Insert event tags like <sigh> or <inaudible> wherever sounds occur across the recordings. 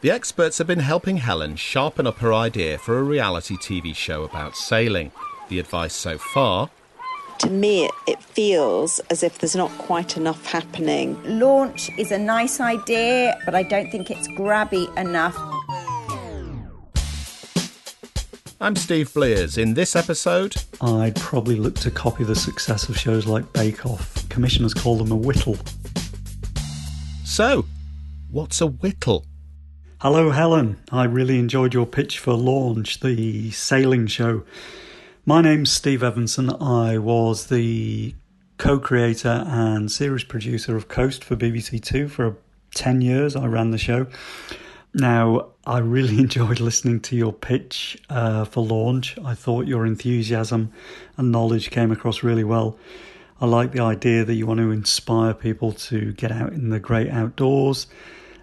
The experts have been helping Helen sharpen up her idea for a reality TV show about sailing. The advice so far to me, it feels as if there's not quite enough happening. Launch is a nice idea, but I don't think it's grabby enough. I'm Steve Blears. In this episode, I'd probably look to copy the success of shows like Bake Off. Commissioners call them a whittle. So, what's a whittle? Hello, Helen. I really enjoyed your pitch for Launch, the sailing show. My name's Steve Evanson. I was the co creator and series producer of Coast for BBC Two for 10 years. I ran the show. Now, I really <laughs> enjoyed listening to your pitch uh, for launch. I thought your enthusiasm and knowledge came across really well. I like the idea that you want to inspire people to get out in the great outdoors.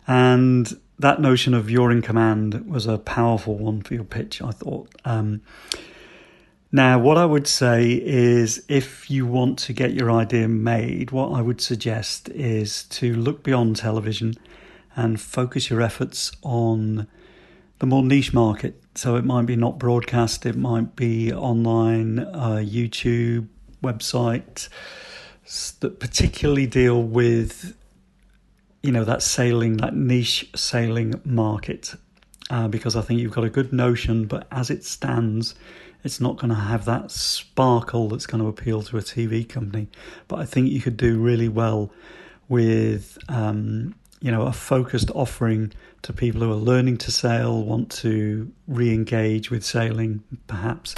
And that notion of you're in command was a powerful one for your pitch, I thought. Um, now, what I would say is if you want to get your idea made, what I would suggest is to look beyond television and focus your efforts on the more niche market. So it might be not broadcast, it might be online, uh, YouTube, website that particularly deal with you know that sailing, that niche sailing market. Uh, because I think you've got a good notion, but as it stands, it's not going to have that sparkle that's going to appeal to a TV company. But I think you could do really well with um, you know a focused offering to people who are learning to sail, want to re-engage with sailing, perhaps.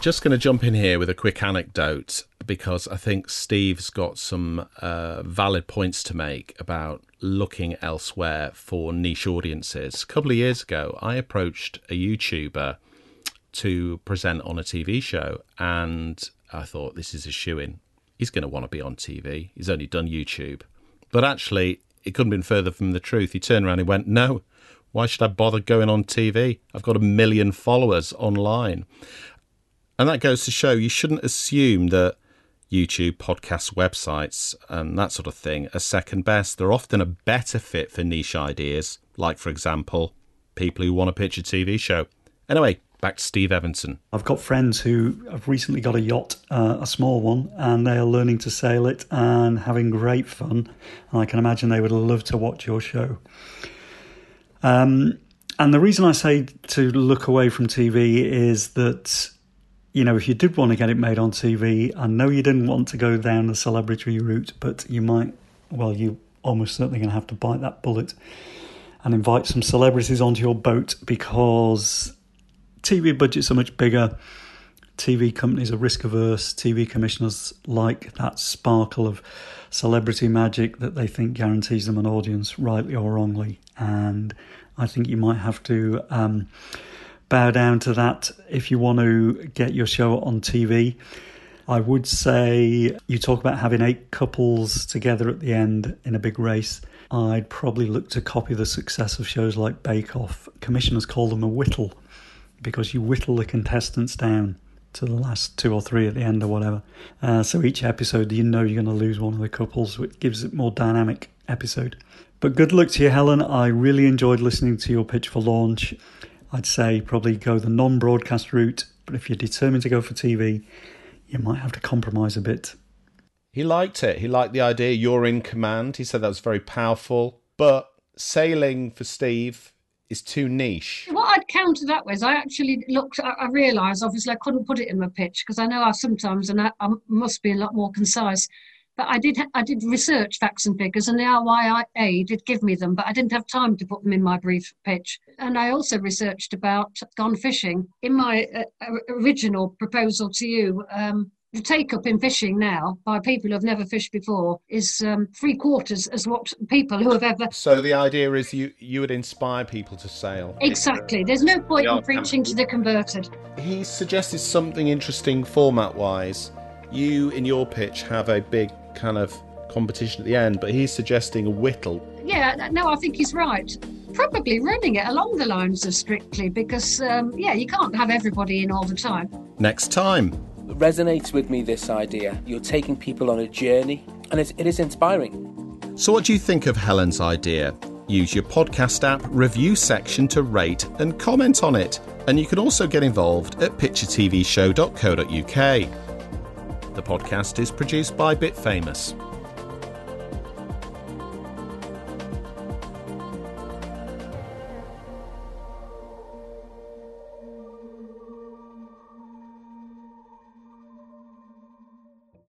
Just going to jump in here with a quick anecdote because I think Steve's got some uh, valid points to make about looking elsewhere for niche audiences. A couple of years ago, I approached a YouTuber to present on a TV show, and I thought this is a shoe in. He's going to want to be on TV. He's only done YouTube. But actually, it couldn't have been further from the truth. He turned around and went, No, why should I bother going on TV? I've got a million followers online. And that goes to show you shouldn't assume that YouTube, podcasts, websites, and that sort of thing are second best. They're often a better fit for niche ideas, like, for example, people who want to pitch a TV show. Anyway, back to Steve Evanson. I've got friends who have recently got a yacht, uh, a small one, and they are learning to sail it and having great fun. And I can imagine they would love to watch your show. Um, and the reason I say to look away from TV is that, you know, if you did want to get it made on TV, I know you didn't want to go down the celebrity route, but you might, well, you almost certainly going to have to bite that bullet and invite some celebrities onto your boat because TV budgets are much bigger. TV companies are risk averse. TV commissioners like that sparkle of celebrity magic that they think guarantees them an audience, rightly or wrongly. And I think you might have to um, bow down to that if you want to get your show on TV. I would say you talk about having eight couples together at the end in a big race. I'd probably look to copy the success of shows like Bake Off. Commissioners call them a whittle because you whittle the contestants down to the last two or three at the end or whatever. Uh, so each episode, you know you're going to lose one of the couples, which gives it more dynamic episode. But good luck to you, Helen. I really enjoyed listening to your pitch for launch. I'd say probably go the non-broadcast route, but if you're determined to go for TV, you might have to compromise a bit. He liked it. He liked the idea. You're in command. He said that was very powerful. But sailing for Steve is too niche. What I'd counter that with, I actually looked, I, I realised obviously I couldn't put it in my pitch because I know I sometimes, and I, I, must be a lot more concise, but I did I did research facts and figures, and the RYA did give me them, but I didn't have time to put them in my brief pitch. And I also researched about gone fishing. In my uh, original proposal to you, um, the take up in fishing now by people who have never fished before is um, three quarters as what people who have ever. So the idea is you you would inspire people to sail. Exactly. There's no point in preaching to the converted. He suggested something interesting format wise. You in your pitch have a big kind of competition at the end, but he's suggesting a whittle. Yeah, no, I think he's right. Probably running it along the lines of Strictly because, um, yeah, you can't have everybody in all the time. Next time resonates with me this idea. You're taking people on a journey, and it's, it is inspiring. So, what do you think of Helen's idea? Use your podcast app review section to rate and comment on it. And you can also get involved at pitchatvshow.co.uk. The podcast is produced by Bit Famous.